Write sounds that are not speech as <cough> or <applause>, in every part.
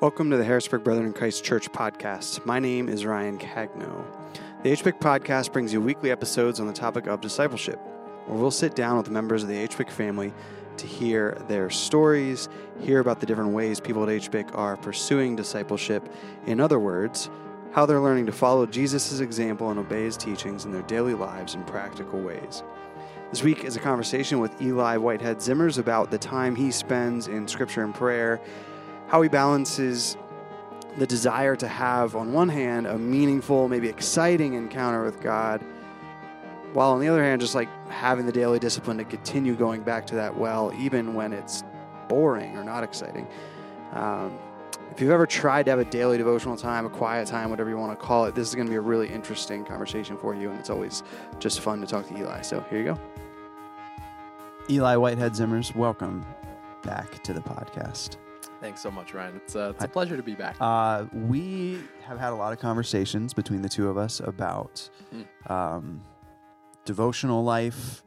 Welcome to the Harrisburg Brethren in Christ Church podcast. My name is Ryan Cagno. The HBIC podcast brings you weekly episodes on the topic of discipleship, where we'll sit down with members of the HBIC family to hear their stories, hear about the different ways people at HBIC are pursuing discipleship. In other words, how they're learning to follow Jesus' example and obey his teachings in their daily lives in practical ways. This week is a conversation with Eli Whitehead Zimmers about the time he spends in scripture and prayer how he balances the desire to have, on one hand, a meaningful, maybe exciting encounter with God, while on the other hand, just like having the daily discipline to continue going back to that well, even when it's boring or not exciting. Um, if you've ever tried to have a daily devotional time, a quiet time, whatever you want to call it, this is going to be a really interesting conversation for you, and it's always just fun to talk to Eli. So here you go. Eli Whitehead Zimmers, welcome back to the podcast. Thanks so much, Ryan. It's, uh, it's a pleasure to be back. Uh, we have had a lot of conversations between the two of us about mm. um, devotional life.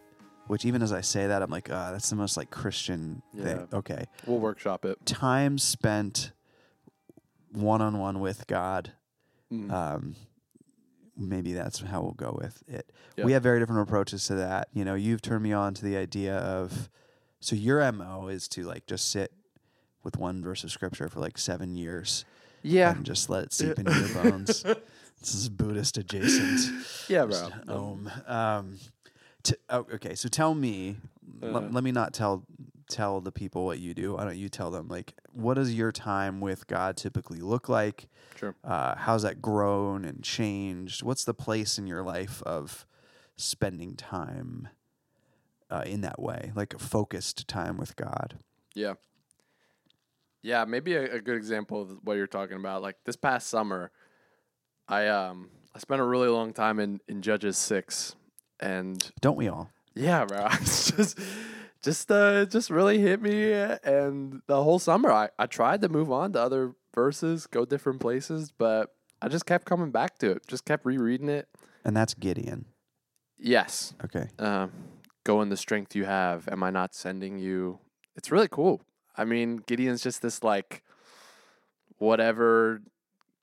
Which even as I say that, I'm like, uh, that's the most like Christian yeah. thing. Okay, we'll workshop it. Time spent one on one with God. Mm. Um, maybe that's how we'll go with it. Yep. We have very different approaches to that. You know, you've turned me on to the idea of so your mo is to like just sit with one verse of scripture for like seven years. Yeah. And just let it seep into your bones. <laughs> This is Buddhist adjacent. Yeah, bro. Um, um, t- oh, okay, so tell me. Uh, l- let me not tell tell the people what you do. Why don't you tell them? Like, what does your time with God typically look like? Sure. Uh, how's that grown and changed? What's the place in your life of spending time uh, in that way, like focused time with God? Yeah. Yeah, maybe a, a, good example of what you're talking about. Like this past summer, I um I spent a really long time in in Judges six, and don't we all? Yeah, bro. <laughs> It's just just uh just really hit me, and the whole summer I I tried to move on to other verses, go different places, but I just kept coming back to it. Just kept rereading it. And that's Gideon. Yes. Okay. Um, go in the strength you have. Am I not sending you? It's really cool. I mean, Gideon's just this like whatever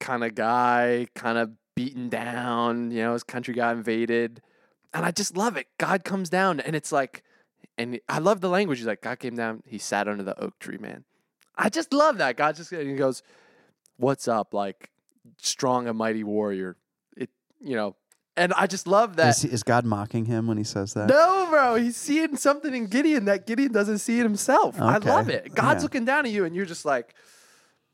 kind of guy, kind of beaten down, you know, his country got invaded. And I just love it. God comes down and it's like, and I love the language. He's like, God came down, he sat under the oak tree, man. I just love that. God just, he goes, What's up? Like, strong and mighty warrior. It, you know, and I just love that. Is, is, God mocking him when he says that? No, bro. He's seeing something in Gideon that Gideon doesn't see in himself. Okay. I love it. God's yeah. looking down at you, and you're just like,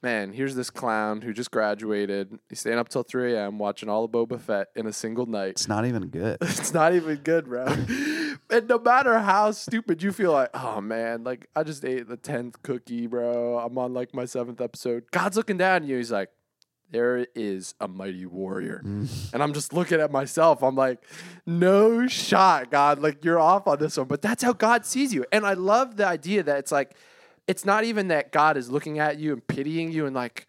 man, here's this clown who just graduated. He's staying up till 3 a.m. watching all of Boba Fett in a single night. It's not even good. <laughs> it's not even good, bro. <laughs> and no matter how stupid you feel like, oh man, like I just ate the 10th cookie, bro. I'm on like my seventh episode. God's looking down at you. He's like, there is a mighty warrior. Mm. And I'm just looking at myself. I'm like, no shot, God. Like, you're off on this one. But that's how God sees you. And I love the idea that it's like, it's not even that God is looking at you and pitying you and like,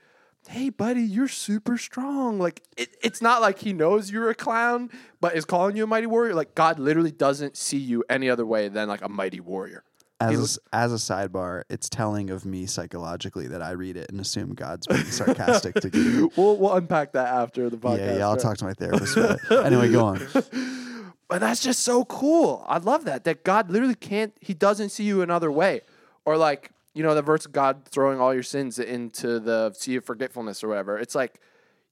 hey, buddy, you're super strong. Like, it, it's not like he knows you're a clown, but is calling you a mighty warrior. Like, God literally doesn't see you any other way than like a mighty warrior. As as a sidebar, it's telling of me psychologically that I read it and assume God's being sarcastic to <laughs> you. We'll we'll unpack that after the podcast. Yeah, yeah. I'll talk to my therapist. <laughs> anyway, go on. <laughs> But that's just so cool. I love that. That God literally can't. He doesn't see you another way, or like you know the verse of God throwing all your sins into the sea of forgetfulness or whatever. It's like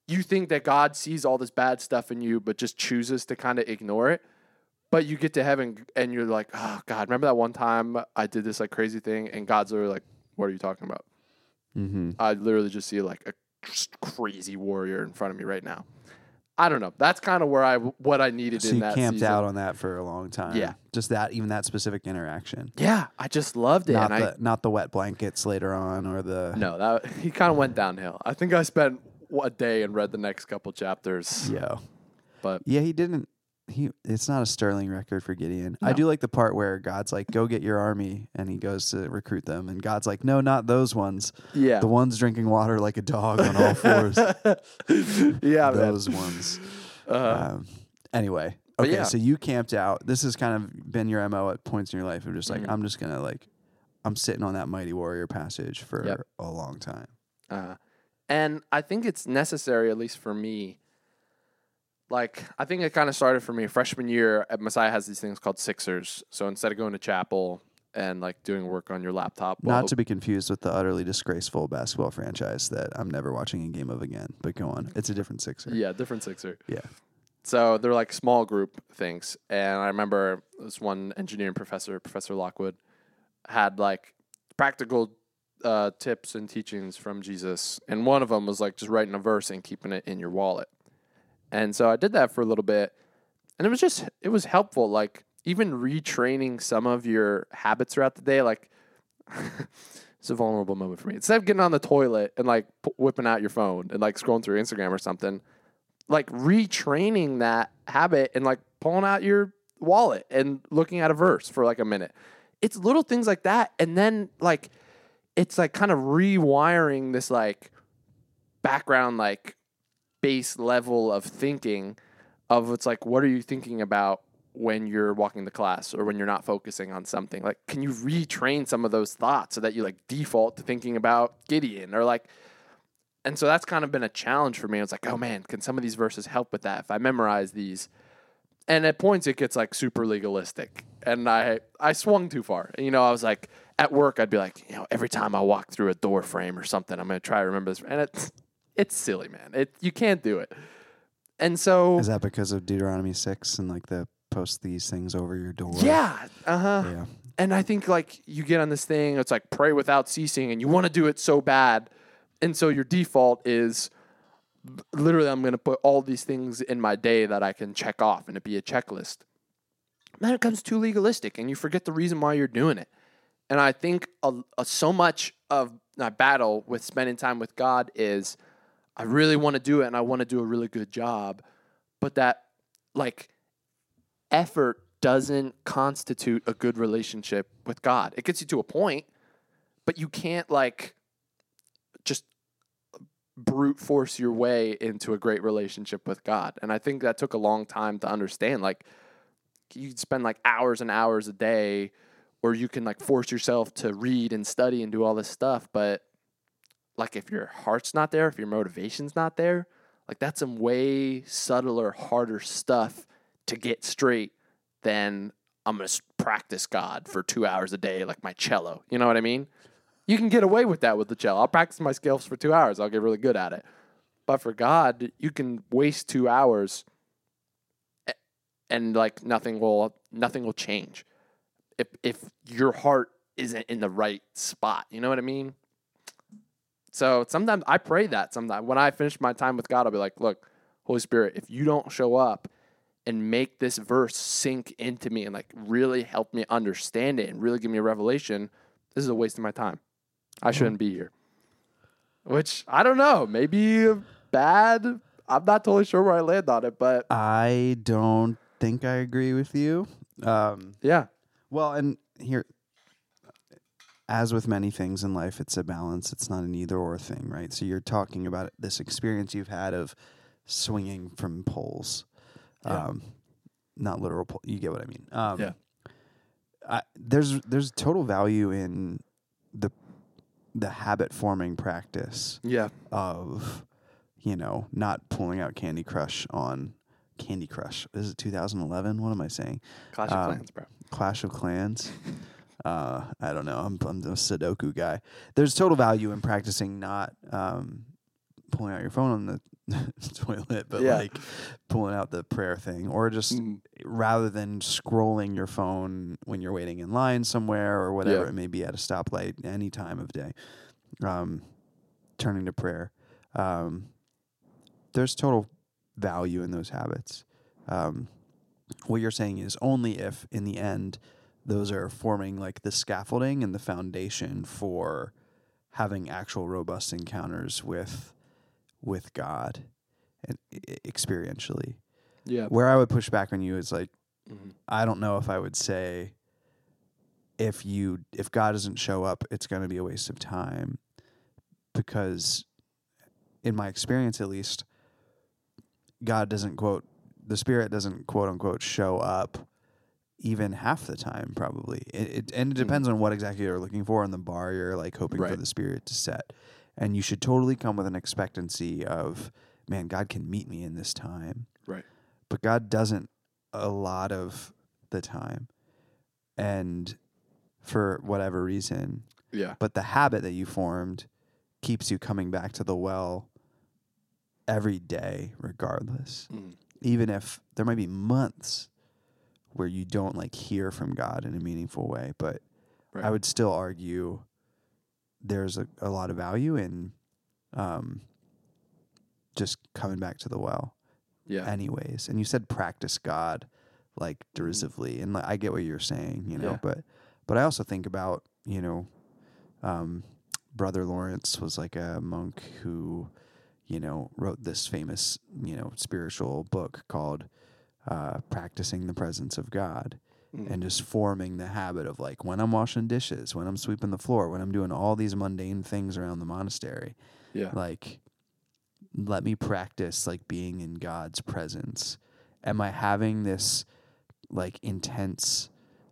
you think that God sees all this bad stuff in you, but just chooses to kind of ignore it. But you get to heaven and you're like, oh God, remember that one time I did this like crazy thing? And God's literally like, what are you talking about? Mm-hmm. I literally just see like a crazy warrior in front of me right now. I don't know. That's kind of where I what I needed so in you that. camped season. out on that for a long time. Yeah, just that, even that specific interaction. Yeah, I just loved it. Not the I, not the wet blankets later on, or the no. That he kind of went downhill. I think I spent a day and read the next couple chapters. Yeah, but yeah, he didn't he it's not a sterling record for Gideon. No. I do like the part where God's like, "Go get your army," and he goes to recruit them, and God's like, "No, not those ones. Yeah, the ones drinking water like a dog on all fours. <laughs> yeah, those man. ones." Uh-huh. Um, anyway, okay, yeah. so you camped out. This has kind of been your mo at points in your life of just like, mm-hmm. I'm just gonna like, I'm sitting on that mighty warrior passage for yep. a long time. Uh, And I think it's necessary, at least for me. Like, I think it kind of started for me freshman year at Messiah has these things called Sixers. So instead of going to chapel and like doing work on your laptop, well, Not to be confused with the utterly disgraceful basketball franchise that I'm never watching a game of again. But go on. It's a different Sixer. yeah, different Sixer. Yeah. So they're like small group things. And I remember this one engineering professor, Professor Lockwood, had like practical uh, tips and teachings from Jesus. And one of them was like just writing a verse and keeping it in your wallet. And so I did that for a little bit. And it was just, it was helpful. Like even retraining some of your habits throughout the day. Like, <laughs> it's a vulnerable moment for me. Instead of getting on the toilet and like p- whipping out your phone and like scrolling through Instagram or something, like retraining that habit and like pulling out your wallet and looking at a verse for like a minute. It's little things like that. And then like it's like kind of rewiring this like background like base level of thinking of it's like what are you thinking about when you're walking the class or when you're not focusing on something? Like can you retrain some of those thoughts so that you like default to thinking about gideon or like and so that's kind of been a challenge for me. It's like oh man can some of these verses help with that if i memorize these? And at points it gets like super legalistic and i i swung too far. You know i was like at work i'd be like you know every time i walk through a door frame or something i'm going to try to remember this and it's it's silly man. It you can't do it. And so Is that because of Deuteronomy 6 and like the post these things over your door? yeah uh-huh. Yeah. and i think like you get on this thing it's like pray without ceasing and you want to do it so bad. And so your default is literally i'm going to put all these things in my day that i can check off and it be a checklist. Then it becomes too legalistic and you forget the reason why you're doing it. And i think a, a, so much of my battle with spending time with god is i really want to do it and i want to do a really good job but that like effort doesn't constitute a good relationship with God. It gets you to a point, but you can't like just brute force your way into a great relationship with God. And I think that took a long time to understand. Like you can spend like hours and hours a day or you can like force yourself to read and study and do all this stuff, but like if your heart's not there, if your motivation's not there, like that's some way subtler, harder stuff to get straight than I'm going to practice God for two hours a day, like my cello. You know what I mean? You can get away with that with the cello. I'll practice my scales for two hours. I'll get really good at it. But for God, you can waste two hours and like nothing will nothing will change if if your heart isn't in the right spot. You know what I mean? So sometimes I pray that sometimes when I finish my time with God, I'll be like, look, Holy Spirit, if you don't show up and make this verse sink into me and like really help me understand it and really give me a revelation, this is a waste of my time. I shouldn't be here. Which I don't know, maybe bad. I'm not totally sure where I land on it, but I don't think I agree with you. Um, yeah. well, and here, as with many things in life, it's a balance. It's not an either or thing, right? So you're talking about this experience you've had of swinging from poles. Yeah. Um, not literal pole. You get what I mean. Um, Yeah. I, there's there's total value in the the habit forming practice Yeah. of you know not pulling out Candy Crush on Candy Crush. Is it 2011? What am I saying? Clash of Um, Clans, bro. Clash of Clans. <laughs> uh, I don't know. I'm I'm a Sudoku guy. There's total value in practicing not um, pulling out your phone on the <laughs> toilet, but Yeah. like pulling out the prayer thing, or just Mm. rather than scrolling your phone when you're waiting in line somewhere or whatever Yeah. it may be at a stoplight any time of day, um, turning to prayer. Um, there's total value in those habits. Um, what you're saying is only if, in the end, those are forming like the scaffolding and the foundation for having actual robust encounters with with God and experientially. Yeah. Where I would push back on you is like Mhm. I don't know if I would say if you if God doesn't show up, it's going to be a waste of time because in my experience at least God doesn't quote the spirit doesn't quote unquote show up even half the time probably. It, it and it Mhm. depends on what exactly you're looking for and the bar you're like hoping for Right. the spirit to set. and you should totally come with an expectancy of, man, God can meet me in this time. Right. But God doesn't a lot of the time. And for whatever reason, Yeah. but the habit that you formed keeps you coming back to the well every day regardless Mm. even if there might be months where you don't like hear from god in a meaningful way but Right. i would still argue there's a, a lot of value in um, just coming back to the well Yeah. anyways and you said practice god like derisively and like, i get what you're saying you know Yeah. but but i also think about you know um, brother lawrence was like a monk who you know wrote this famous you know spiritual book called uh, practicing the presence of god Mm. and just forming the habit of like when i'm washing dishes when i'm sweeping the floor when i'm doing all these mundane things around the monastery yeah. like let me practice like being in god's presence. Am i having this like intense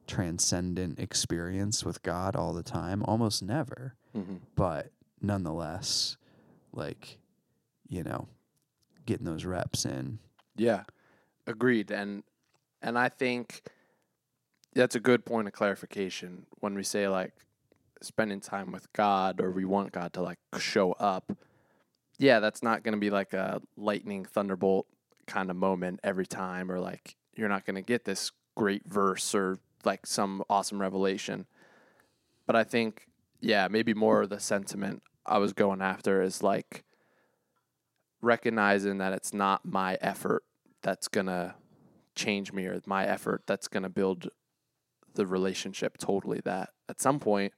transcendent experience with god all the time? Almost never. Hmm but nonetheless like you know getting those reps in. Yeah, agreed. And and I think that's a good point of clarification when we say like spending time with God or we want God to like show up. Yeah, that's not going to be like a lightning thunderbolt kind of moment every time or like you're not going to get this great verse or like some awesome revelation. But I think yeah, maybe more of the sentiment I was going after is like recognizing that it's not my effort that's going to change me or my effort that's going to build the relationship totally that at some point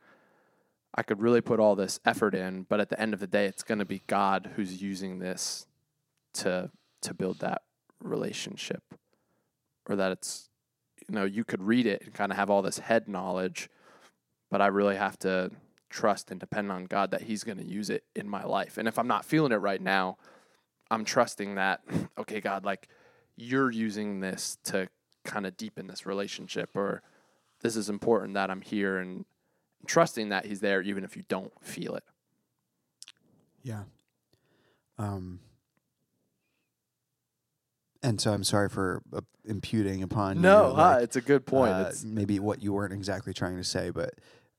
I could really put all this effort in but at the end of the day it's going to be God who's using this to to build that relationship. Or that it's you know you could read it and kind of have all this head knowledge but I really have to trust and depend on God that he's going to use it in my life. And if I'm not feeling it right now I'm trusting that <laughs> okay God like you're using this to kind of deepen this relationship or this is important that I'm here and trusting that he's there even if you don't feel it. Yeah. Um. And so I'm sorry for uh, imputing upon No, you. huh, like, it's a good point. uh, it's, maybe what you weren't exactly trying to say, but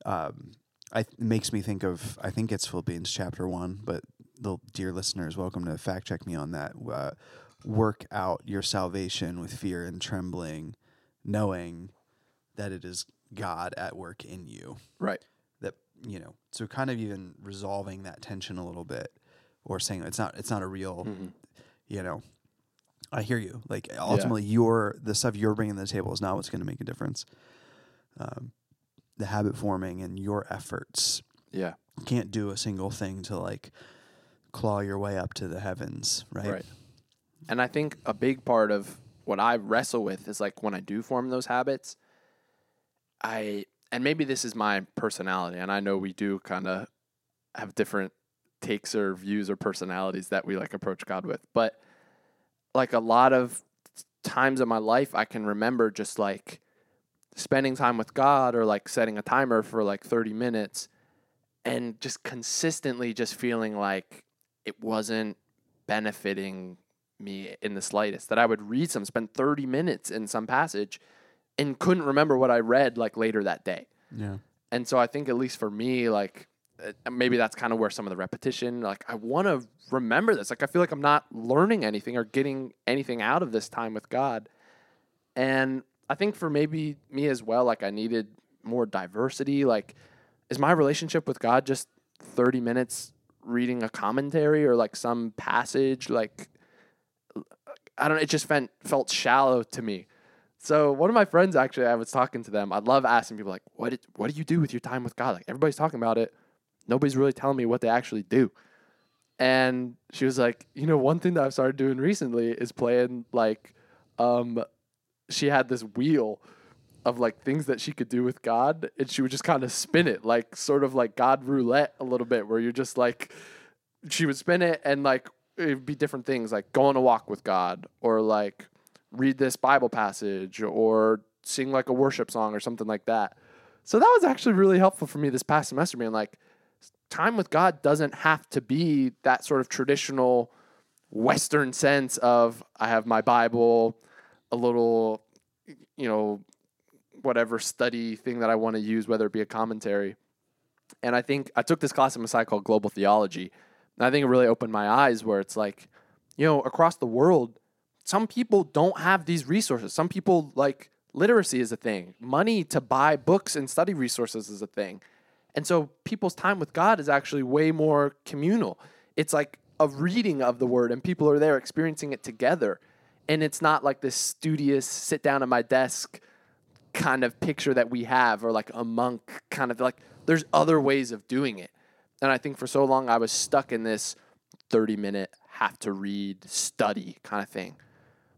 um, I it makes me think of I think it's Philippians chapter one. But the dear listeners, welcome to fact check me on that. Uh, work out your salvation with fear and trembling, knowing that it is God at work in you. right. That you know, so kind of even resolving that tension a little bit, or saying it's not it's not a real, Mhm. you know. I hear you. Like ultimately, your the stuff you're bringing to the table is not what's going to make a difference. Um, the habit forming and your efforts Yeah. you can't do a single thing to like claw your way up to the heavens, right? Right. And I think a big part of what I wrestle with is like when I do form those habits, I and maybe this is my personality, and I know we do kind of have different takes or views or personalities that we like approach God with, but like a lot of times in my life, I can remember just like spending time with God or like setting a timer for like 30 minutes and just consistently just feeling like it wasn't benefiting me in the slightest. That I would read some, spend 30 minutes in some passage and couldn't remember what I read like later that day. Yeah. And so I think at least for me, like uh, maybe that's kind of where some of the repetition, like I want to remember this. Like I feel like I'm not learning anything or getting anything out of this time with God. And I think for maybe me as well, like I needed more diversity. Like, is my relationship with God just 30 minutes reading a commentary or like some passage? Like, I don't know. It just felt, felt shallow to me. So one of my friends actually, I was talking to them. I love asking people like, "What did, what do you do with your time with God?" Like everybody's talking about it. Nobody's really telling me what they actually do. And she was like, "You know, one thing that I've started doing recently is playing like, um, she had this wheel of like things that she could do with God, and she would just kind of spin it, like sort of like God roulette a little bit, where you're just like, she would spin it and like it'd be different things, like go on a walk with God, or like read this Bible passage, or sing like a worship song or something like that. So that was actually really helpful for me this past semester, being like time with God doesn't have to be that sort of traditional Western sense of I have my Bible, a little, you know, whatever study thing that I want to use, whether it be a commentary. And I think I took this class in Messiah called Global Theology. And I think it really opened my eyes where it's like, you know, across the world, some people don't have these resources. Some people like literacy is a thing. Money to buy books and study resources is a thing. And so people's time with God is actually way more communal. It's like a reading of the word and people are there experiencing it together. And it's not like this studious sit down at my desk kind of picture that we have or like a monk kind of like there's other ways of doing it. And I think for so long I was stuck in this 30 minute have to read study kind of thing.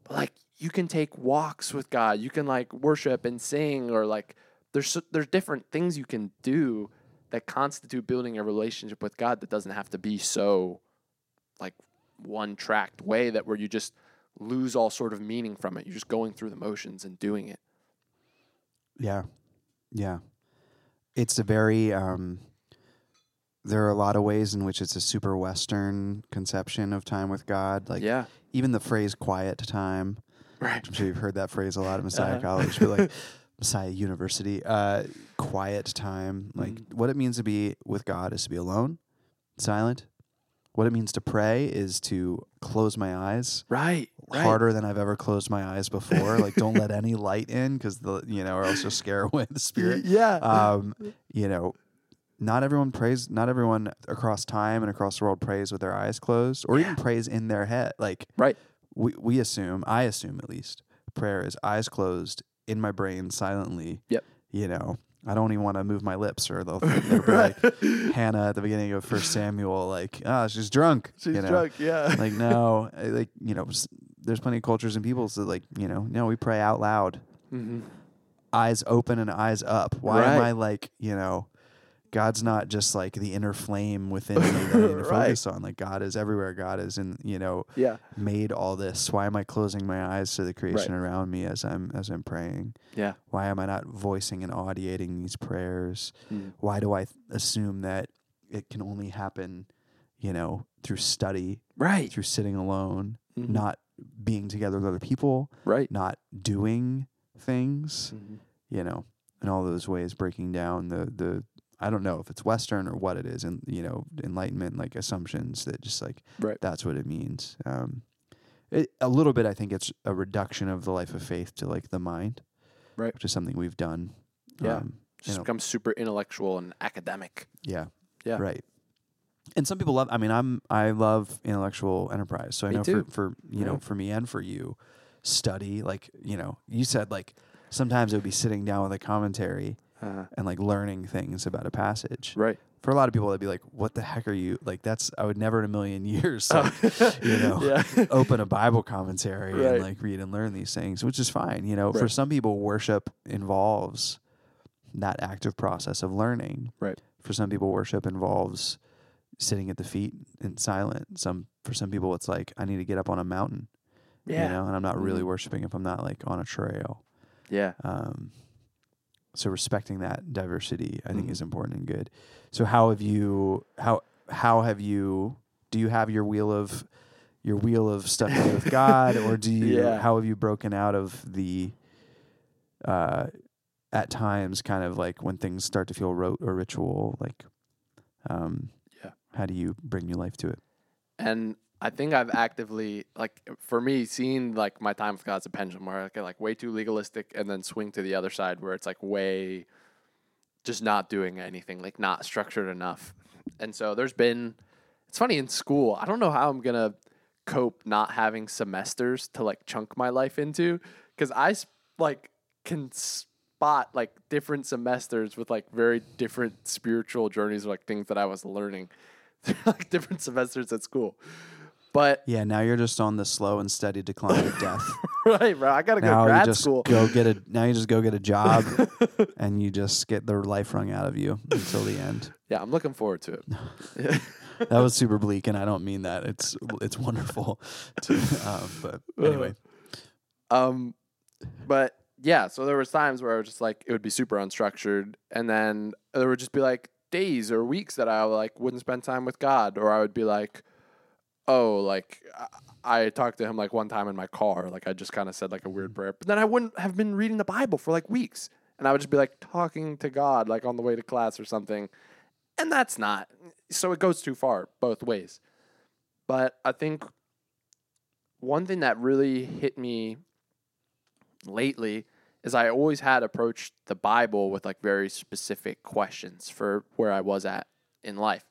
But like you can take walks with God, you can like worship and sing or like there's there's different things you can do that constitute building a relationship with God that doesn't have to be so like one tracked way that where you just lose all sort of meaning from it. You're just going through the motions and doing it. Yeah. Yeah. It's a very um there are a lot of ways in which it's a super western conception of time with God. Like yeah. even the phrase quiet time. Right. I'm sure you've heard that phrase a lot at Messiah Uh-huh. College, but like <laughs> Messiah University. Uh quiet time. Like Mhm. what it means to be with God is to be alone, silent. What it means to pray is to close my eyes Right. Right. harder than I've ever closed my eyes before. like, don't let <laughs> any light in because the you know, or else you'll scare <laughs> away the spirit. Yeah. Um, you know, not everyone prays. Not everyone across time and across the world prays with their eyes closed, or even prays in their head. Like, Right. We we assume, I assume at least, prayer is eyes closed in my brain silently. Yep. You know, I don't even want to move my lips, or they'll, <laughs> they'll be like Hannah at the beginning of First Samuel, like, ah, she's drunk. <laughs> She's you know? drunk. Yeah. like <laughs> no like you know there's plenty of cultures and peoples that like you know no we pray out loud mm-hmm. eyes open and eyes up why am i like you know god's not just like the inner flame within me that i need to <laughs> Right. focus on like god is everywhere god is in you know Yeah. made all this why am i closing my eyes to the creation around me as i'm as i'm praying Yeah. why am i not voicing and audiating these prayers Mm. why do i th- assume that it can only happen you know through study Right. through sitting alone Mhm. not being together with other people, Right. not doing things, Mhm. you know, in all those ways, breaking down the the I don't know if it's Western or what it is, and you know, enlightenment like assumptions that just like Right. that's what it means. Um, it, a little bit, I think it's a reduction of the life of faith to like the mind, Right. Which is something we've done. Yeah. Um, Just know, becomes super intellectual and academic. yeah, Yeah. right. And some people love. I mean, I'm I love intellectual enterprise. So I Me know too. for for you know for me and for you, study like you know you said like sometimes it would be sitting down with a commentary Uh, and like learning things about a passage. right. For a lot of people, they'd be like, "What the heck are you like?" That's I would never in a million <laughs> years like, you know <laughs> yeah. <laughs> open a Bible commentary Right. and like read and learn these things, which is fine. You know, for some people, worship involves that active process of learning. Right. For some people, worship involves sitting at the feet in silent. Some for some people, it's like I need to get up on a mountain. yeah. You know, and I'm not really Mhm. worshiping if I'm not like on a trail. Yeah. Um, so respecting that diversity, I think, Mhm. is important and good. So how have you how how have you do you have your wheel of your wheel of stuff with God, or do <laughs> you Yeah. how have you broken out of the uh, at times kind of like when things start to feel rote or ritual, like um, Yeah. how do you bring new life to it? And I think I've actively like for me seeing like my time with God's a pendulum where I get like way too legalistic and then swing to the other side where it's like way just not doing anything, like not structured enough. And so there's been it's funny in school, I don't know how I'm gonna cope not having semesters to like chunk my life into because I like can spot like different semesters with like very different spiritual journeys or like things that I was learning <laughs> like different semesters at school. But Yeah, now you're just on the slow and steady decline of death. <laughs> right, bro, I gotta go now grad you just school. go get a now you just go get a job <laughs> and you just get the life wrung out of you until the end. <laughs> Yeah, I'm looking forward to it. That was super bleak, and I don't mean that. It's it's wonderful. To, um, but anyway, Um, but yeah, so there was times where I was just like, it would be super unstructured, and then there would just be like days or weeks that I like wouldn't spend time with God, or I would be like, oh, like I, I talked to him like one time in my car, like I just kind of said like a weird mm. prayer, but then I wouldn't have been reading the Bible for like weeks, and I would just be like talking to God like on the way to class or something, and that's not. So it goes too far both ways, but I think one thing that really hit me lately is I always had approached the Bible with like very specific questions for where I was at in life.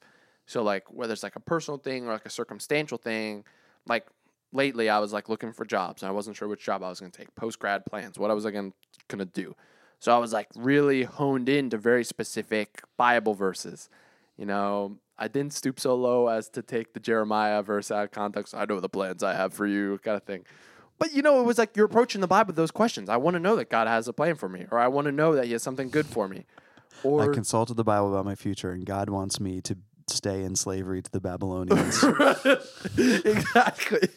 So like whether it's like a personal thing or like a circumstantial thing, like lately I was like looking for jobs and I wasn't sure which job I was going to take, post grad plans, what I was like going to do. So I was like really honed into very specific Bible verses. You know, I didn't stoop so low as to take the Jeremiah verse out of context. I know the plans I have for you, kind of thing. But you know, it was like you're approaching the Bible with those questions. I want to know that God has a plan for me, or I want to know that He has something good for me. Or I consulted the Bible about my future, and God wants me to stay in slavery to the Babylonians. <laughs> exactly.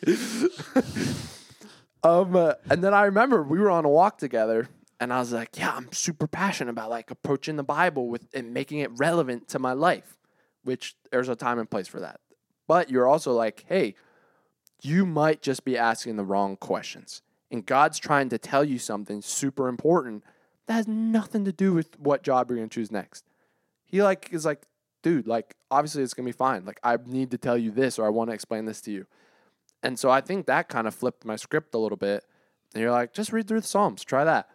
um, uh, and then I remember we were on a walk together, and I was like, "Yeah, I'm super passionate about like approaching the Bible with and making it relevant to my life." Which there's a time and place for that. But you're also like, "Hey, you might just be asking the wrong questions." And God's trying to tell you something super important that has nothing to do with what job you're gonna choose next. He like is like, dude, like obviously it's gonna be fine. Like I need to tell you this or I want to explain this to you. And so I think that kind of flipped my script a little bit. And you're like, just read through the Psalms, try that.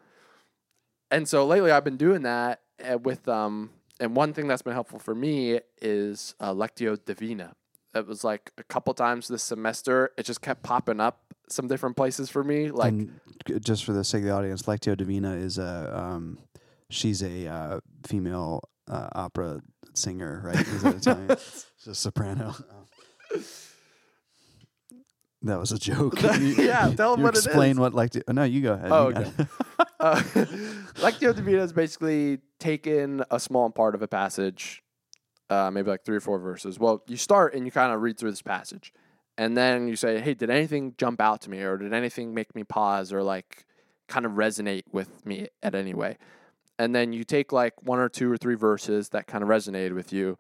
And so lately I've been doing that uh, with um and one thing that's been helpful for me is uh, Lectio Divina. It was like a couple times this semester. It just kept popping up some different places for me. Like and just for the sake of the audience, Lectio Divina is a um, she's a uh, female uh, opera singer, right? Is that Italian? <laughs> She's a soprano. Oh. That was a joke. <laughs> You- Yeah, tell you what it explain is. what Lectio. Oh, no, you go ahead. Oh, okay. it. <laughs> uh, Lectio Divina is basically taking a small part of a passage, uh, maybe like three or four verses. Well, you start and you kind of read through this passage, and then you say, "Hey, did anything jump out to me, or did anything make me pause, or like kind of resonate with me at any way?" And then you take like one or two or three verses that kind of resonated with you,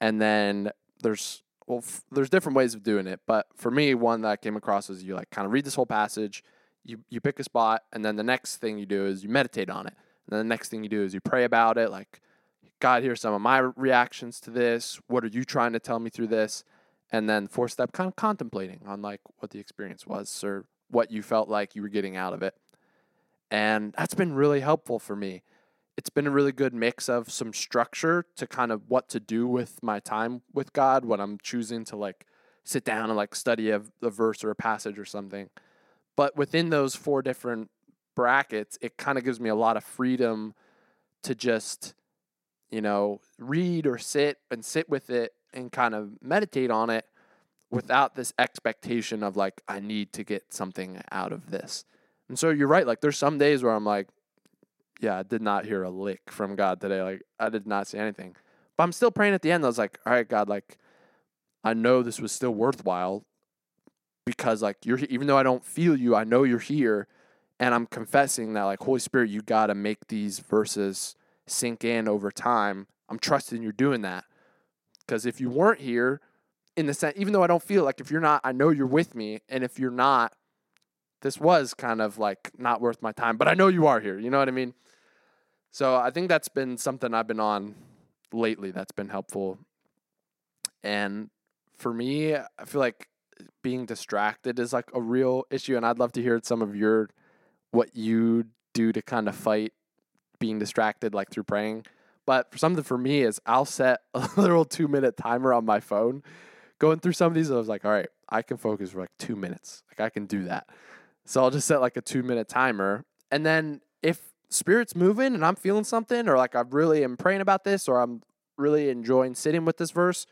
and then there's well, f- there's different ways of doing it, but for me, one that I came across is you like kind of read this whole passage, you you pick a spot, and then the next thing you do is you meditate on it, and then the next thing you do is you pray about it, like God, here's some of my reactions to this. What are you trying to tell me through this? And then fourth step, kind of contemplating on like what the experience was or what you felt like you were getting out of it, and that's been really helpful for me it's been a really good mix of some structure to kind of what to do with my time with God when I'm choosing to like sit down and like study a, a verse or a passage or something. But within those four different brackets, it kind of gives me a lot of freedom to just, you know, read or sit and sit with it and kind of meditate on it without this expectation of like, I need to get something out of this. And so you're right. Like, there's some days where I'm like, yeah, I did not hear a lick from God today. Like I did not see anything. But I'm still praying at the end. I was like, all right, God, like I know this was still worthwhile because like you're even though I don't feel you, I know you're here and I'm confessing that like Holy Spirit, you got to make these verses sink in over time. I'm trusting you're doing that. Cuz if you weren't here in the sense even though I don't feel like if you're not, I know you're with me and if you're not this was kind of like not worth my time, but I know you are here. You know what I mean? So I think that's been something I've been on lately that's been helpful. And for me, I feel like being distracted is like a real issue. And I'd love to hear some of your what you do to kind of fight being distracted, like through praying. But for something for me is I'll set <laughs> a little two minute timer on my phone. Going through some of these, I was like, all right, I can focus for like two minutes. Like I can do that. So I'll just set like a two minute timer. And then if spirit's moving and I'm feeling something, or like I really am praying about this, or I'm really enjoying sitting with this verse,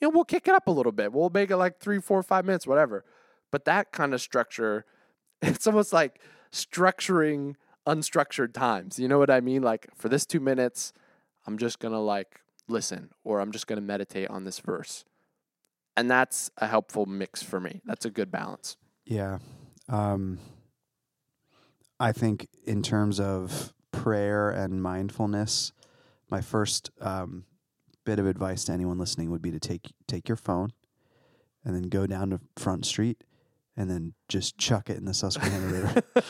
you know, we'll kick it up a little bit. We'll make it like three, four, five minutes, whatever. But that kind of structure, <laughs> it's almost like structuring unstructured times. You know what I mean? Like for this two minutes, I'm just to like listen, or I'm just to meditate on this verse. And that's a helpful mix for me. That's a good balance. Yeah. Um, I think in terms of prayer and mindfulness, my first um, bit of advice to anyone listening would be to take take your phone and then go down to Front Street and then just chuck it in the Susquehanna River. <laughs>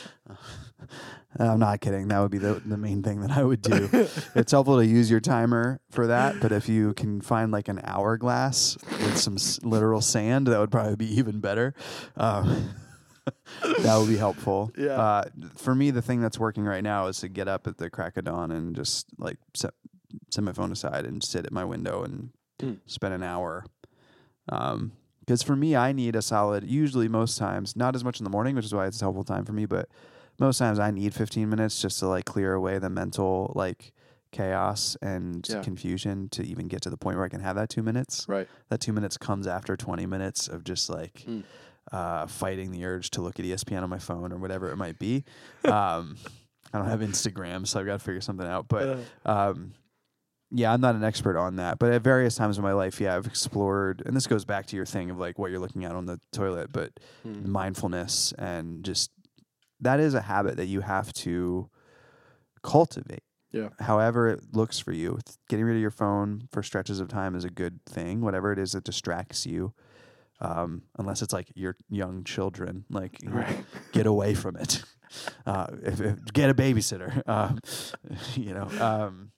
<laughs> I'm not kidding. That would be the, the main thing that I would do. <laughs> it's helpful to use your timer for that, but if you can find like an hourglass with some s- literal sand, that would probably be even better. Um, <laughs> that would be helpful. <laughs> Yeah. Uh, for me, the thing that's working right now is to get up at the crack of dawn and just like set set my phone aside and sit at my window and Mm. spend an hour. Um, because for me, I need a solid. Usually, most times, not as much in the morning, which is why it's a helpful time for me. But most times, I need 15 minutes just to like clear away the mental like chaos and Yeah. confusion to even get to the point where I can have that two minutes. Right. That two minutes comes after 20 minutes of just like Mm. Uh, fighting the urge to look at ESPN on my phone or whatever it might be. <laughs> Um, I don't have Instagram, so I've got to figure something out. But um, yeah, I'm not an expert on that, but at various times in my life, yeah, I've explored, and this goes back to your thing of like what you're looking at on the toilet, but mm. mindfulness and just that is a habit that you have to cultivate. Yeah. However, it looks for you. Getting rid of your phone for stretches of time is a good thing. Whatever it is that distracts you, um, unless it's like your young children, like Right. get away <laughs> from it. Uh, if, if, get a babysitter. Um, <laughs> you know, um,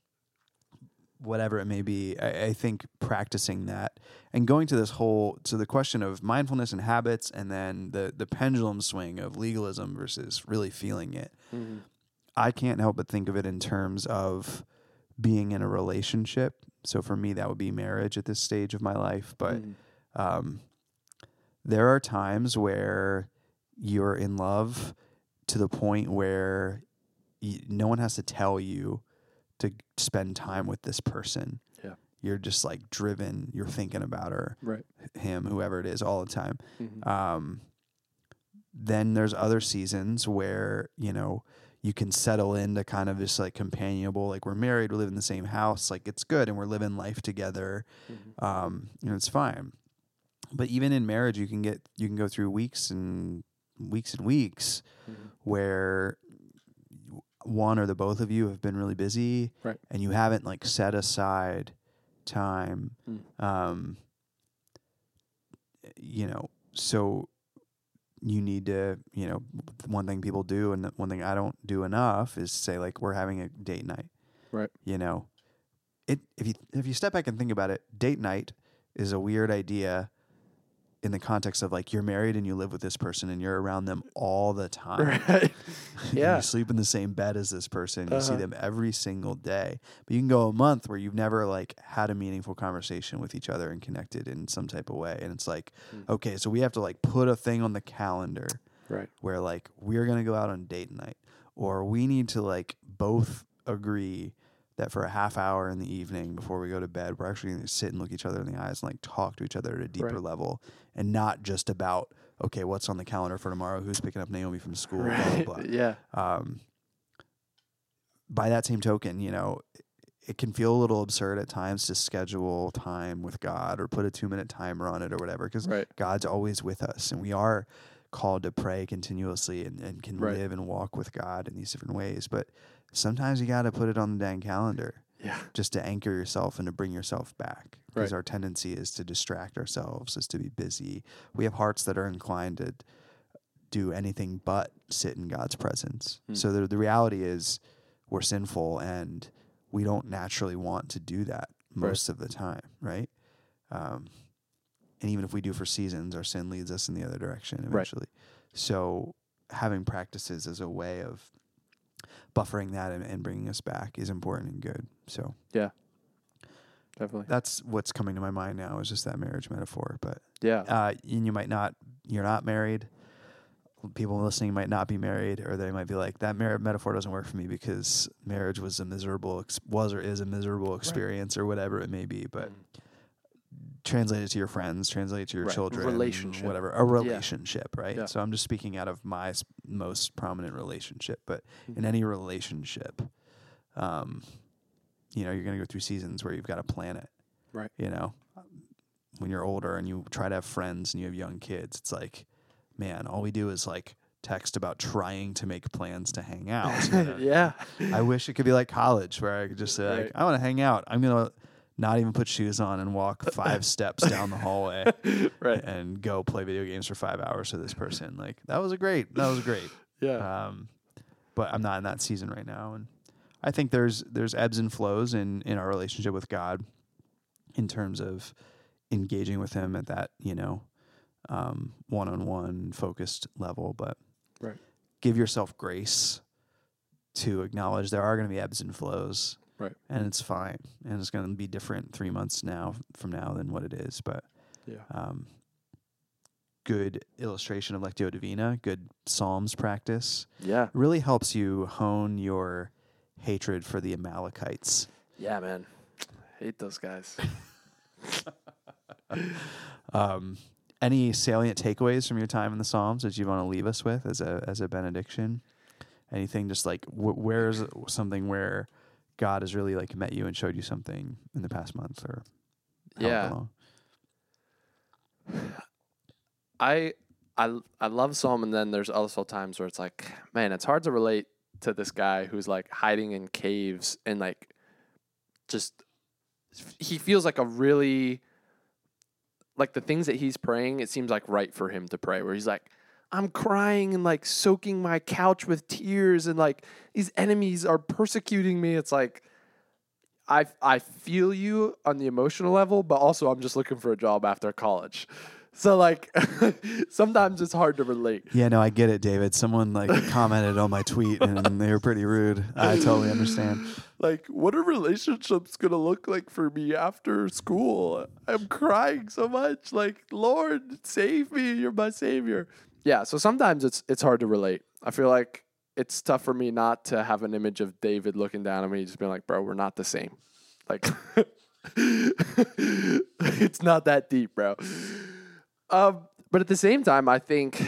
whatever it may be. I, I think practicing that and going to this whole so the question of mindfulness and habits, and then the the pendulum swing of legalism versus really feeling it. Mhm. I can't help but think of it in terms of being in a relationship. So for me, that would be marriage at this stage of my life. But Mhm. um, there are times where you're in love to the point where y no one has to tell you to spend time with this person. Yeah. You're just like driven. You're thinking about her, Right. him, whoever it is, all the time. Mhm. Um, then there's other seasons where you know you can settle into kind of just like companionable, like we're married, we live in the same house, like it's good, and we're living life together. Mhm. Um, you know, it's fine. But even in marriage, you can get you can go through weeks and weeks and weeks Mhm. where one or the both of you have been really busy, Right. and you haven't like set aside time. Mm. Um, you know, so you need to, you know, one thing people do, and one thing I don't do enough is say like we're having a date night. Right. You know, it if you if you step back and think about it, date night is a weird idea in the context of like you're married and you live with this person and you're around them all the <laughs> time. Right. <laughs> Yeah. you sleep in the same bed as this person. You see Uh-huh. them every single day. But you can go a month where you've never like had a meaningful conversation with each other and connected in some type of way. And it's like, Mm. okay, so we have to like put a thing on the calendar Right. where like we're gonna go out on date night. Or we need to like both agree that for a half hour in the evening before we go to bed, we're actually gonna sit and look each other in the eyes and like talk to each other at a deeper Right. level and not just about okay, what's on the calendar for tomorrow? Who's picking up Naomi from school? Blah, blah, blah <laughs> Yeah. um, by that same token, you know, it can feel a little absurd at times to schedule time with God or put a two minute timer on it or whatever, because Right. God's always with us and we are called to pray continuously and, and can Right. live and walk with God in these different ways. But sometimes you got to put it on the dang calendar Yeah. just to anchor yourself and to bring yourself back. Because Right. our tendency is to distract ourselves, is to be busy. We have hearts that are inclined to do anything but sit in God's presence. Hmm. So the, the reality is we're sinful and we don't naturally want to do that Right. most of the time, right? Um, and even if we do for seasons, our sin leads us in the other direction Right. eventually. So having practices as a way of buffering that and, and bringing us back is important and good. So yeah, Definitely. that's what's coming to my mind now is just that marriage metaphor. But Yeah. uh, and you might not, you're not married. People listening might not be married, or they might be like, that mar- metaphor doesn't work for me because marriage was a miserable, ex- was or is a miserable experience, or whatever it may be. But translate it to your friends, translate it to your Right. children, Relationship. whatever, a relationship, right? Yeah. So I'm just speaking out of my s- most prominent relationship, but in Mhm. any relationship, um, you know, you're going to go through seasons where you've got to plan it. Right. You know, when you're older and you try to have friends and you have young kids, it's like, man, all we do is like text about trying to make plans to hang out. you <laughs> know? yeah. I wish it could be like college where I could just say, like, I want to hang out. I'm going to not even put shoes on and walk <laughs> five steps down the hallway <laughs> right. and go play video games for five hours with this person. Like that was a great. That was great. <laughs> Yeah. Um, but I'm not in that season right now, and I think there's there's ebbs and flows in in our relationship with God, in terms of engaging with Him at that you know one on one focused level. But Right. give yourself grace to acknowledge there are going to be ebbs and flows, Right. and it's fine, and it's going to be different three months now from now than what it is, but yeah. um, good illustration of Lectio Divina, good Psalms practice. Yeah. Really helps you hone your hatred for the Amalekites. Yeah, man. Hate those guys. <laughs> Um, any salient takeaways from your time in the Psalms that you want to leave us with as a as a benediction? Anything just like wh- where's something where God has really like met you and showed you something in the past month or Yeah. long? <sighs> I I I love Psalm, and then there's also times where it's like, man, it's hard to relate to this guy who's like hiding in caves and like just he feels like a really like the things that he's praying. It seems like right for him to pray, where he's like. I'm crying and like soaking my couch with tears and like these enemies are persecuting me. It's like I I feel you on the emotional level, but also I'm just looking for a job after college. <laughs> So like <laughs> sometimes it's hard to relate. Yeah, no, I get it, David. Someone like <laughs> commented on my tweet and they were pretty rude. I totally understand. Like what are relationships to look like for me after school? I'm crying so much like, "Lord, save me. You're my savior." Yeah, so sometimes it's it's hard to relate. I feel like it's tough for me not to have an image of David looking down at me just being like, "Bro, we're not the same." Like <laughs> it's not that deep, bro. Um, but at the same time, I think,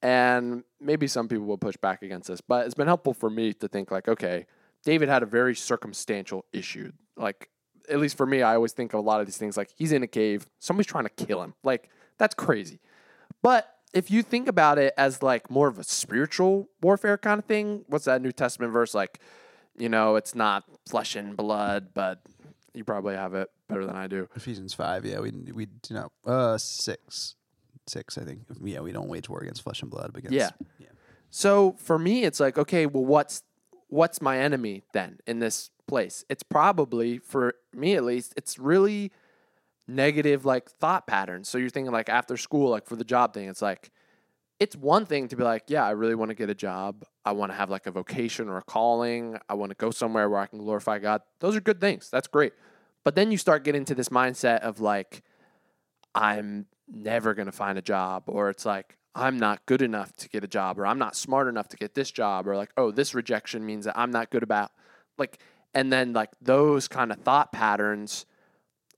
and maybe some people will push back against this, but it's been helpful for me to think like, okay, David had a very circumstantial issue. Like, at least for me, I always think of a lot of these things like he's in a cave, somebody's trying to kill him. Like, that's crazy. But if you think about it as like more of a spiritual warfare kind of thing, what's that New Testament verse like? You know, it's not flesh and blood, but you probably have it better than I do. Ephesians five, yeah, we we do not uh six. Six, I think. Yeah, we don't wage war against flesh and blood, but against Yeah. So for me, it's like, okay, well, what's what's my enemy then in this place? It's probably for me at least, it's really negative like thought patterns. So you're thinking like after school, like for the job thing, it's like it's one thing to be like, yeah, I really want to get a job. I want to have like a vocation or a calling. I want to go somewhere where I can glorify God. Those are good things. That's great. But then you start getting to this mindset of like, I'm never going to find a job, or it's like, I'm not good enough to get a job, or I'm not smart enough to get this job, or like, oh, this rejection means that I'm not good about, like, and then like those kind of thought patterns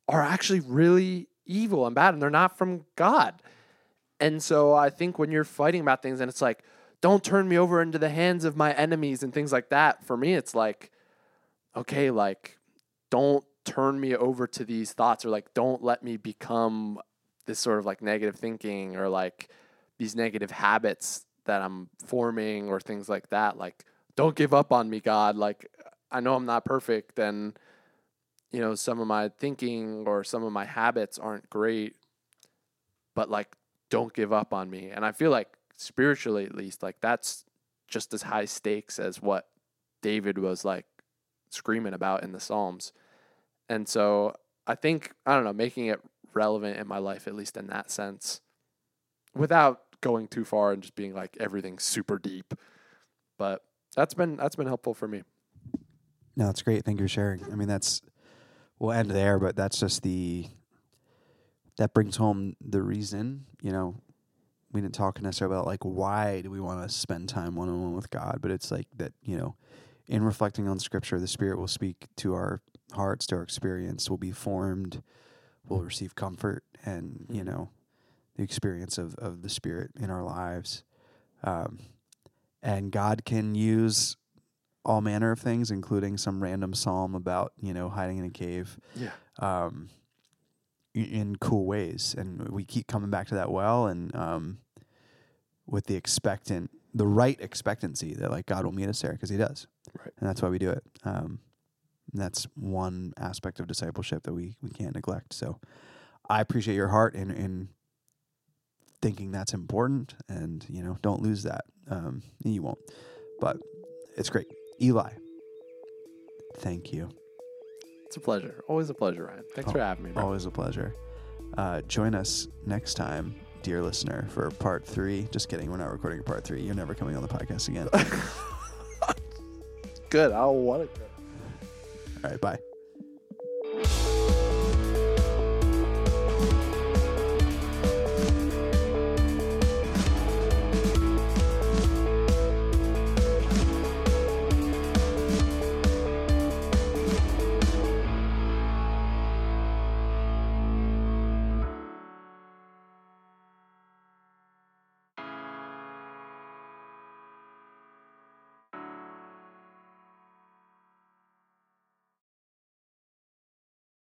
are actually really evil and bad, and they're not from God. And so I think when you're fighting about things and it's like, don't turn me over into the hands of my enemies and things like that, for me, it's like, okay, like, don't turn me over to these thoughts or like, don't let me become this sort of like negative thinking or like these negative habits that I'm forming or things like that. Like, don't give up on me, God. Like, I know I'm not perfect and, you know, some of my thinking or some of my habits aren't great, but like, don't give up on me. And I feel like spiritually, at least, like that's just as high stakes as what David was like screaming about in the Psalms. And so I think, I don't know, making it relevant in my life, at least in that sense, without going too far and just being like everything super deep. But that's been that's been helpful for me. No, that's great. Thank you for sharing. I mean, that's we'll end there, but that's just the that brings home the reason. You know, we didn't talk necessarily about like why do we want to spend time one on one with God, but it's like that. You know, in reflecting on Scripture, the Spirit will speak to our hearts, to our experience. We'll be formed. We'll receive comfort, and you Mhm. know, the experience of of the Spirit in our lives. Um, and God can use all manner of things, including some random psalm about you know hiding in a cave, Yeah. um, in cool ways, and we keep coming back to that well, and um, with the expectant, the right expectancy that like God will meet us there because He does, Right. and that's why we do it. Um, And that's one aspect of discipleship that we, we can't neglect. So I appreciate your heart in, in thinking that's important and, you know, don't lose that. Um, you won't. But it's great. Eli, thank you. It's a pleasure. Always a pleasure, Ryan. Thanks Oh, for having me, bro. Always a pleasure. Uh, join us next time, dear listener, for part three. Just kidding. We're not recording part three. You're never coming on the podcast again. <laughs> Good. I want it. All right. Bye.